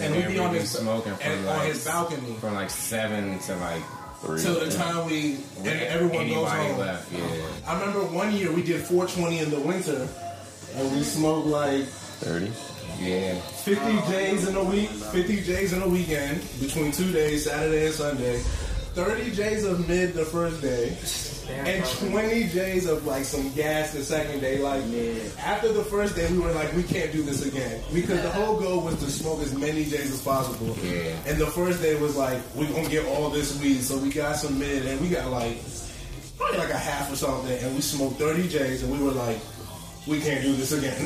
and, then we'd be on his smoking and like on his balcony from like seven to like Three. till the time we and everyone goes home. left. Yeah. I remember one year we did 420 in the winter, and we smoked like 30. Yeah. 50 J's in a week, 50 J's in a weekend between two days, Saturday and Sunday. 30 J's of mid the first day, and 20 J's of like some gas the second day. Like after the first day, we were like, we can't do this again because the whole goal was to smoke as many J's as possible. Yeah. And the first day was like, we're gonna get all this weed, so we got some mid, and we got like probably like a half or something, and we smoked 30 J's, and we were like, we can't do this again.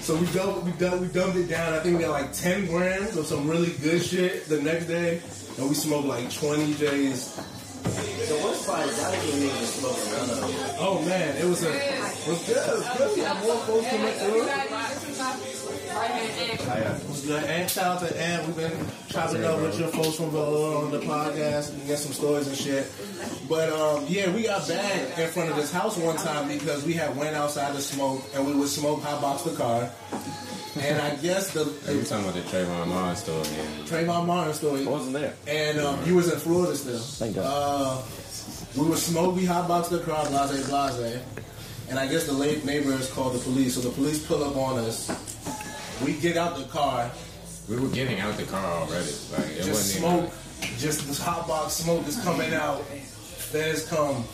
So we dumped, we dumped, we dumped it down. I think we got like 10 grams of some really good shit the next day, and we smoked like 20 J's. The worst part is I didn't even smoke none of them. Oh man, it was a, it was good. It was good. We more folks coming through. It was good. And shout out to Ant. We've been chopping up with your folks from below on the podcast and get some stories and shit. But um, yeah, we got back in front of this house one time because we had went outside to smoke and we would smoke hot box the car. And I guess the You talking about the Trayvon Martin story again? Trayvon Martin story. I wasn't there. And um, you was in Florida still. Thank God. Uh, we were smoke, we hotboxed the car, blase, blase. and I guess the late neighbors called the police. So the police pull up on us. We get out the car. We were getting out the car already. Like it just wasn't smoke, just this hot box smoke is coming out. Feds come.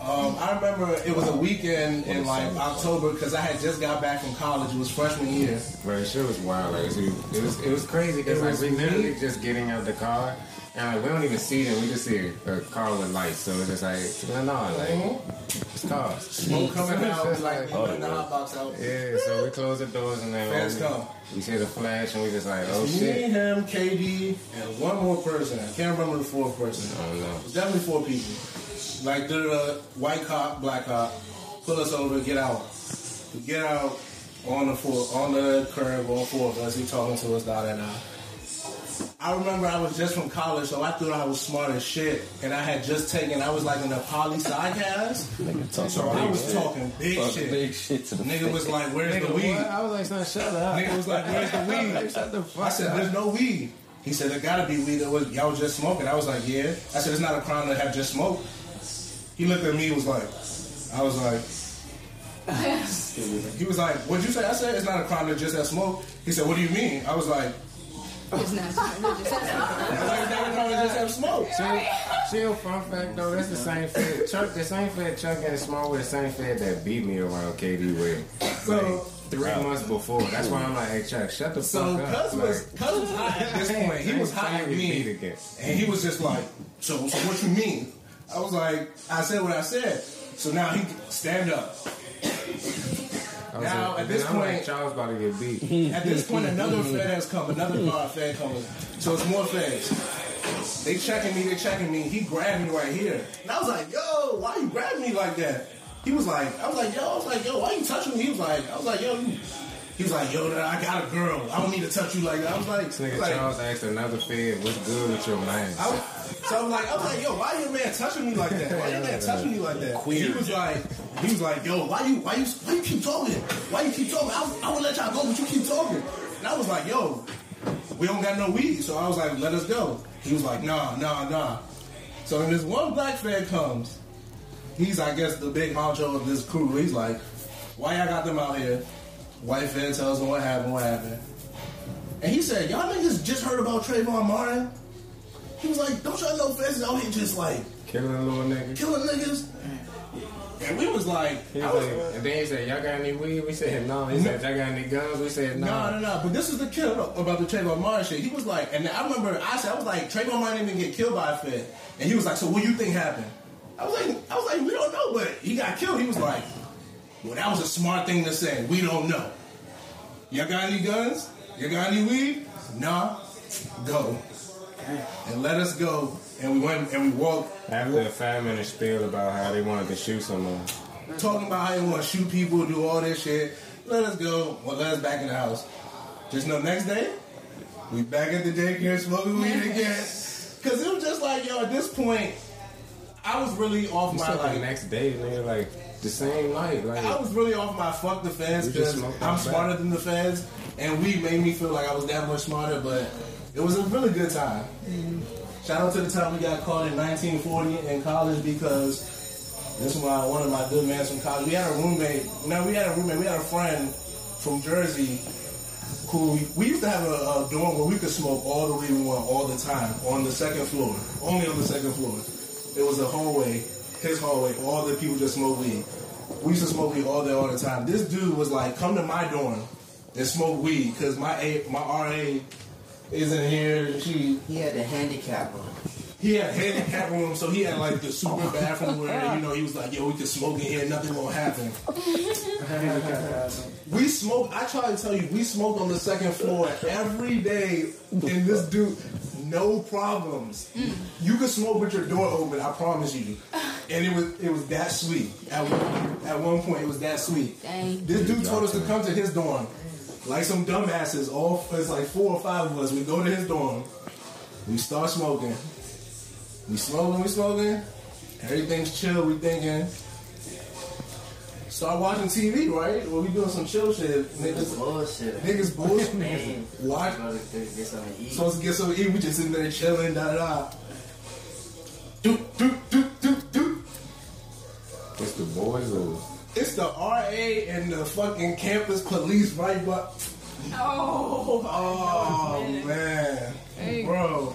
Um, I remember it was a weekend in like October because I had just got back from college. It was freshman year. even. Bro, shit was wild. Like it was, it was, crazy because like we literally just getting out the car. And like we don't even see them, we just see a car with lights. So it's just like, no, no, like mm-hmm. it's cars. Smoke coming out, It's like oh, putting the hot box out. Yeah, so we close the doors and then Feds we, come. we see the flash and we just like, oh Me, shit. Me, him, KD, and one more person. I can't remember the fourth person. I don't know. It was definitely four people. Like the uh, white cop, black cop, pull us over, get out. We get out on the floor, on the curb, all four of us. He talking to us, da da da. I remember I was just from college, so I thought I was smart as shit, and I had just taken. I was like in a poly side cast, so I was talking big Talking shit. big shit to the Nigga was like, "Where's Nigga, the weed?" what? I was like, son, shut up. Nigga was like, "Where's the weed?" <laughs> Shut the fuck I said, up. "There's no weed." He said, "There gotta be weed. That was y'all was just smoking." I was like, "Yeah." I said, "It's not a crime to have just smoked." He looked at me. He was like, "I was like." <laughs> he was like, "What'd you say?" I said, "It's not a crime to just have smoke." He said, "What do you mean?" I was like, It's not. It's just "It's not a to just have smoke." Chill, chill, fun fact though, that's the same fed. Chuck, the same fed Chuck and Small with the same fed that beat me around KD with. So- like, three months before. That's why I'm like, hey Chuck, shut the So fuck up. Cuz was Cuz was hot at this point. He was hot at Beat me, again. and he was just like, "So, so what you mean?" I was like, "I said what I said." So now he stand up. Now, at this then I'm like, point- Charles about to get beat. <laughs> At this point, another <laughs> Fed has come, another car Fed coming. So it's more Feds. They checking me, they checking me. He grabbed me right here. And I was like, yo, why you grabbing me like that? He was like, I was like, yo, I was like, yo, why you touching me? He was like, I was like, yo, you. He was like, yo, I got a girl. I don't need to touch you like that. I was like, This nigga like Charles asked another fed, what's good with your man? I was, so I was like, I was like, yo, why your man touching me like that? Why your man touching me like that? Queer. He was like, he was like, yo, why you, why you, why you keep talking? Why you keep talking? I, I would let y'all go, but you keep talking. And I was like, yo, we don't got no weed, so I was like, let us go. He was like, nah, nah, nah. So then this one black fed comes. He's, I guess, the big honcho of this crew. He's like, why y'all got them out here? White fan tells him what happened, what happened. And he said, y'all niggas just heard about Trayvon Martin? He was like, don't y'all know is out here just like Killing little niggas. killing niggas? And we was like, He was was, like, and then he said, y'all got any weed? We said, no. He said, y'all got any guns? We said, no. no, no, no. But this is the kill about the Trayvon Martin shit. He was like, and I remember I said, I was like, Trayvon Martin didn't even get killed by a Fed. And he was like, so what do you think happened? I was like, I was like, we don't know, but he got killed. He was like, well, that was a smart thing to say. We don't know. Y'all got any guns? You got any weed? Nah. Go. And let us go. And we went and we walked After a five minute spiel about how they wanted to shoot someone. talking about how you want to shoot people, do all this shit. Let us go. Well, let us back in the house. Just know next day, we back at the daycare smoking weed again. Cause it was just like, yo, at this point, I was really off You my said the like. next day, nigga, like the same night. Like, I was really off my fuck the feds because I'm outside. smarter than the feds, and we made me feel like I was that much smarter. But it was a really good time. Mm. Shout out to the time we got caught in 1940 in college because this is my one of my good mans from college. We had a roommate. No, we had a roommate. We had a friend from Jersey who we used to have a, a dorm where we could smoke all the weed we want all the time on the second floor, only on the second floor. It was a hallway, his hallway. All the people just smoke weed. We used to smoke weed all day, all the time. This dude was like, "Come to my dorm and smoke weed," because my A, my RA isn't here. She He had the handicap room. he had a handicap room, so he had like the super <laughs> bathroom where you know he was like, "Yo, we can smoke in here, nothing gonna happen." We smoke. I try to tell you, we smoked on the second floor every day, and this dude, no problems. Mm. You could smoke with your door open. I promise you. <laughs> And it was it was that sweet. At one, at one point, it was that sweet. Dang. This dude told us to come to his dorm, like some dumbasses. All it's like four or five of us. We go to his dorm. We start smoking. We smoking. We smoking. Everything's chill. We thinking. Start watching TV, right? Well, we doing some chill shit. Niggas, Bullshit. niggas bullshit. <laughs> Man, Watch. Go to get get something to eat. Supposed to get something to eat. We just sitting there chilling. Da da da. Do do do do do. It's the boys or It's the RA and the fucking campus police right but Oh, Oh <laughs> man. Bro.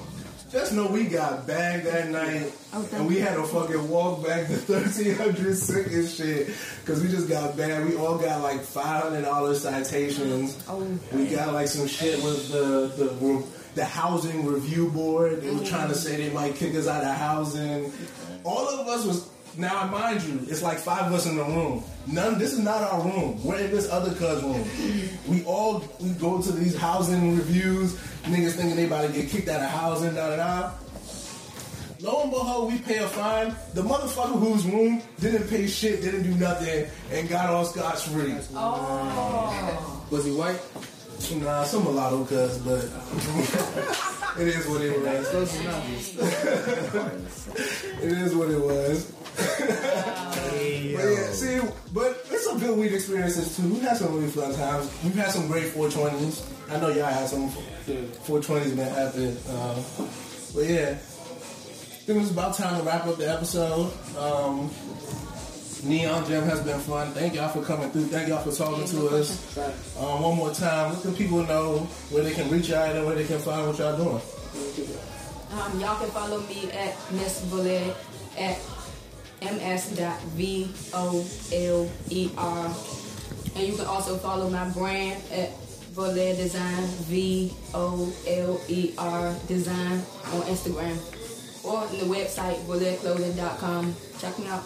Just know we got bagged that night oh, and we had to fucking walk back to <laughs> 1300 sick and shit because we just got bagged. We all got like $500 citations. Oh, oh, we got like some shit with the, the, the housing review board. They were mm-hmm. trying to say they might kick us out of housing. All of us was now, mind you, it's like five of us in the room. None. This is not our room. We're in this other cuz room. We all we go to these housing reviews. Niggas thinking they about to get kicked out of housing. Da da da. Lo and behold, we pay a fine. The motherfucker whose room didn't pay shit, didn't do nothing, and got on scotch free. Oh. Was he white? Nah, some mulatto cuz, but <laughs> it is what it was. Close enough. <laughs> it is what it was. But yeah, see, but it's some good weed experiences too. We've had some really fun times. We've had some great 420s. I know y'all had some 420s that happened. Uh, but yeah, I think it's about time to wrap up the episode. Um, Neon Gym has been fun. Thank y'all for coming through. Thank y'all for talking to us. Um, one more time, let the people know where they can reach out and where they can find what y'all doing. Um, y'all can follow me at Miss Voler at ms.voler. And you can also follow my brand at Voler Design, V O L E R Design on Instagram or on the website volerclothing.com. Check me out.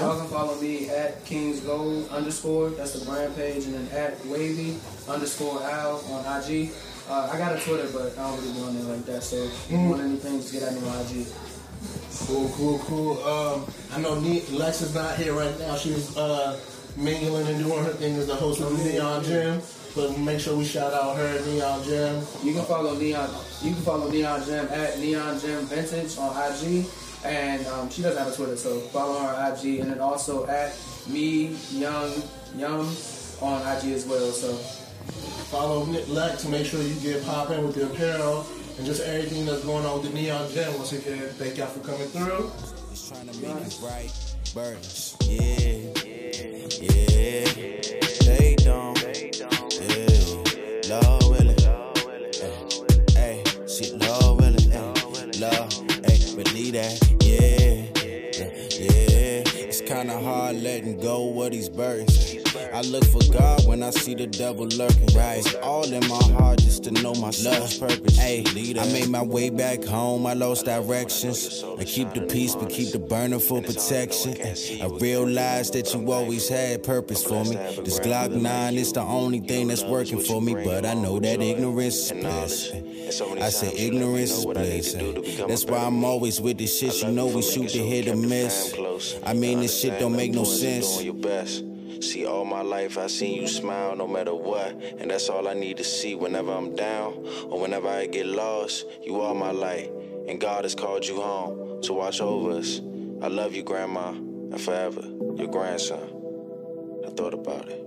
Y'all can follow me at Kings Gold underscore. That's the brand page, and then at Wavy underscore Al on IG. Uh, I got a Twitter, but I don't really go on there like that. So if you want anything, just get at me on IG. Cool, cool, cool. Um, I know ne- Lex is not here right now. She's uh, mingling and doing her thing as the host of Neon Gym. But make sure we shout out her at Neon Gym. You can follow Neon. You can follow Neon Gym at Neon Gym Vintage on IG, and um, she doesn't have a Twitter, so follow her on IG, and then also at me Young Yum on IG as well. So follow Lex to make sure you get popping with the apparel and just everything that's going on with the Neon Gym. Once again, thank y'all for coming through. Just trying to make it right. Burdens. Yeah. Yeah. They don't. Yeah. Lord willing. Hey. See, Lord willing. Hey. Lord. Hey. Believe that. Yeah. Yeah. It's kinda hard letting go of these burdens. I look for God when I see the devil lurking. Right. It's all in my heart just to know my love's purpose. Hey, I made my way back home. I lost directions. I keep the peace, but keep the burner for protection. I realized that you always had purpose for me. This Glock 9 is the only thing that's working for me, but I know that ignorance is bliss. I say ignorance is bliss. That's why I'm always with this shit. You know we shoot to hit or miss. I mean, this shit don't make no sense. See, all my life I seen you smile no matter what. And that's all I need to see whenever I'm down or whenever I get lost. You are my light, and God has called you home to watch over us. I love you, Grandma, and forever, your grandson. I thought about it.